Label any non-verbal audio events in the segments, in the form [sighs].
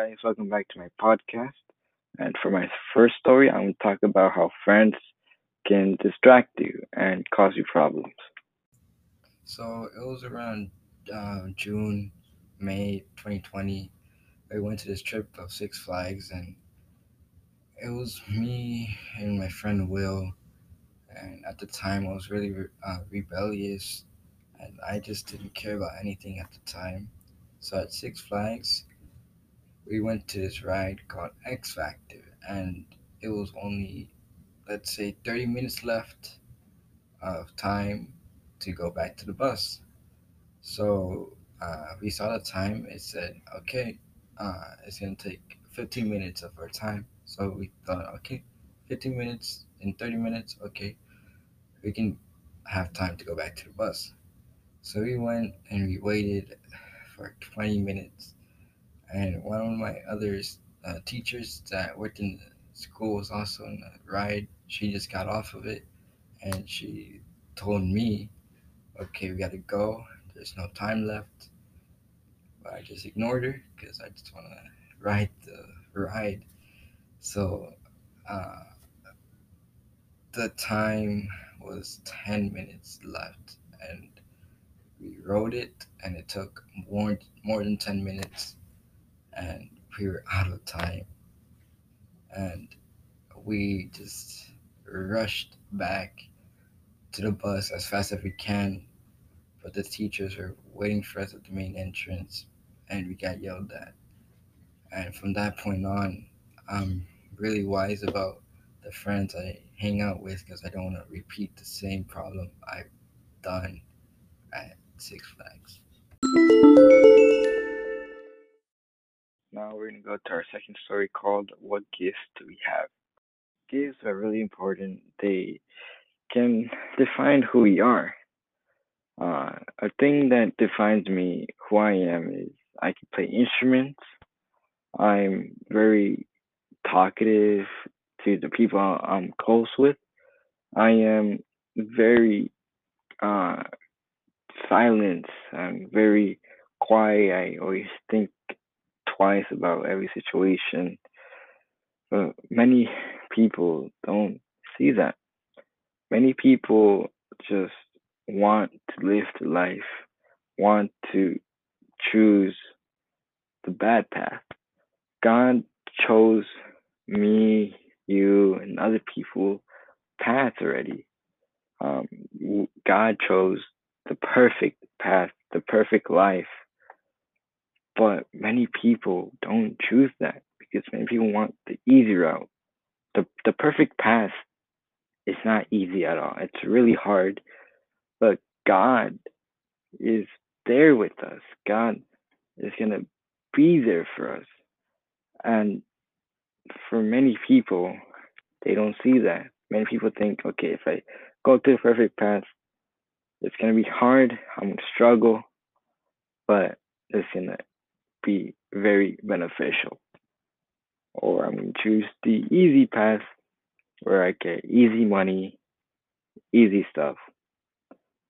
guys, welcome back to my podcast. And for my first story, I'm going to talk about how friends can distract you and cause you problems. So it was around uh, June, May 2020. I went to this trip of Six Flags, and it was me and my friend Will. And at the time, I was really uh, rebellious, and I just didn't care about anything at the time. So at Six Flags, we went to this ride called X Factor, and it was only, let's say, 30 minutes left of time to go back to the bus. So uh, we saw the time. It said, okay, uh, it's going to take 15 minutes of our time. So we thought, okay, 15 minutes in 30 minutes, okay, we can have time to go back to the bus. So we went and we waited for 20 minutes. And one of my other uh, teachers that worked in the school was also in the ride. She just got off of it and she told me, okay, we got to go. There's no time left. But I just ignored her because I just want to ride the ride. So uh, the time was 10 minutes left and we rode it and it took more more than 10 minutes and we were out of time and we just rushed back to the bus as fast as we can but the teachers were waiting for us at the main entrance and we got yelled at and from that point on i'm really wise about the friends i hang out with because i don't want to repeat the same problem i've done at Six Flags. Now we're going to go to our second story called What Gifts Do We Have? Gifts are really important. They can define who we are. Uh, a thing that defines me, who I am, is I can play instruments. I'm very talkative to the people I'm close with. I am very uh, silence. I'm very quiet. I always think twice about every situation. But many people don't see that. Many people just want to live the life, want to choose the bad path. God chose me, you, and other people paths already. Um, God chose the perfect path, the perfect life. But many people don't choose that because many people want the easy route. The the perfect path is not easy at all. It's really hard. But God is there with us. God is gonna be there for us. And for many people, they don't see that. Many people think, okay, if I go to the perfect path, it's gonna be hard. I'm gonna struggle, but it's gonna be very beneficial. Or I'm gonna choose the easy path where I get easy money, easy stuff,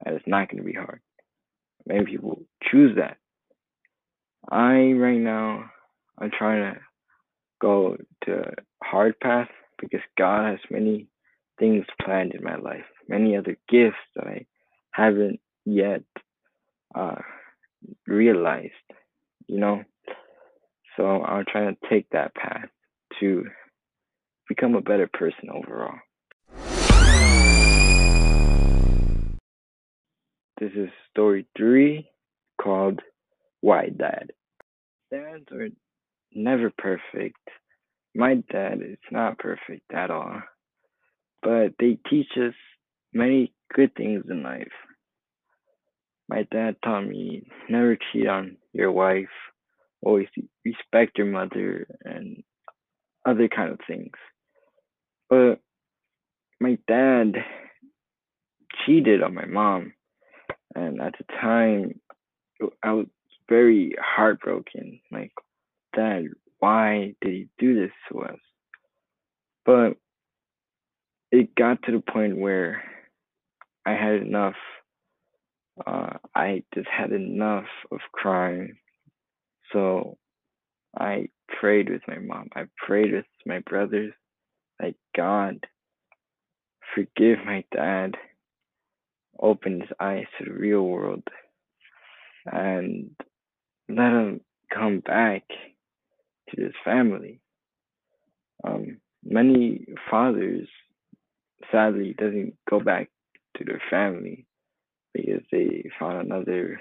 and it's not gonna be hard. Many people choose that. I right now I'm trying to go to hard path because God has many things planned in my life, many other gifts that I haven't yet uh, realized, you know. So I'm trying to take that path to become a better person overall. This is story three called Why Dad. Dads are never perfect. My dad is not perfect at all, but they teach us many good things in life. My dad taught me never cheat on your wife, always respect your mother, and other kind of things. But my dad cheated on my mom, and at the time, I was very heartbroken. Like, Dad, why did he do this to us? But it got to the point where I had enough. Uh, I just had enough of crying. So I prayed with my mom. I prayed with my brothers. Like, God, forgive my dad. Open his eyes to the real world. And let him come back to his family. Um, many fathers sadly doesn't go back to their family because they found another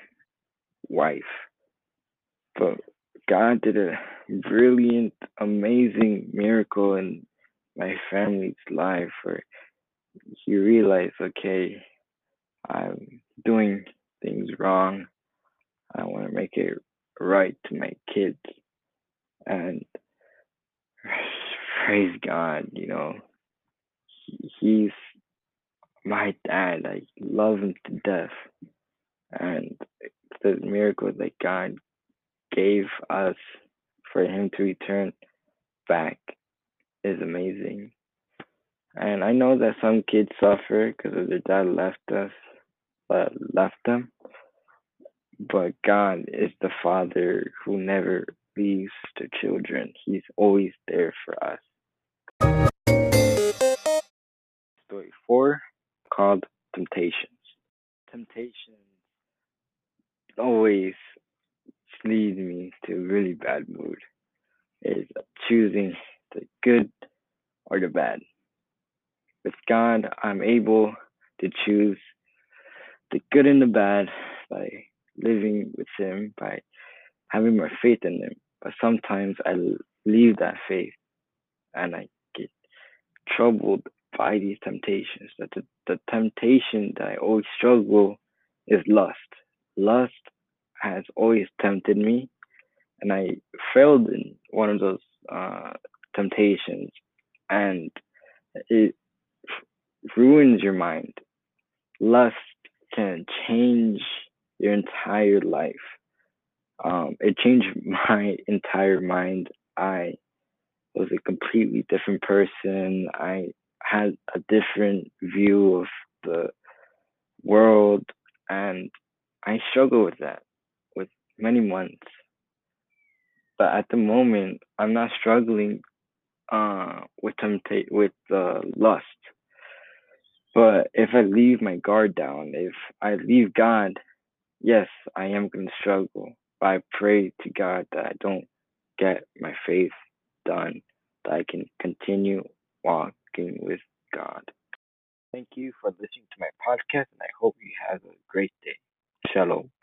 wife. But God did a brilliant, amazing miracle in my family's life where he realized, okay, I'm doing things wrong. I want to make it right to my kids. And [sighs] praise God, you know, he, he's my dad. I love him to death. And the miracle that God gave us for him to return back is amazing. And I know that some kids suffer because their dad left us, uh, left them. But God is the Father who never leaves the children. He's always there for us. Story four, called Temptations. Temptations always lead me to a really bad mood. Is choosing the good or the bad. With God, I'm able to choose the good and the bad by living with Him, by having my faith in Him. But sometimes I leave that faith and I get troubled by these temptations. That the, the temptation that I always struggle is lust. Lust has always tempted me, and I failed in one of those uh, temptations, and it ruins your mind. Lust can change your entire life. Um, it changed [laughs] my entire mind. I was a completely different person. I had a different view of the world, and I struggle with that with many months. But at the moment, I'm not struggling uh, with tempta- with uh, lust. But if I leave my guard down, if I leave God, yes, I am to struggle. But I pray to God that I don't get my faith done, that I can continue walking with God. Thank you for listening to my podcast, and I hope you have a great day. Shalom.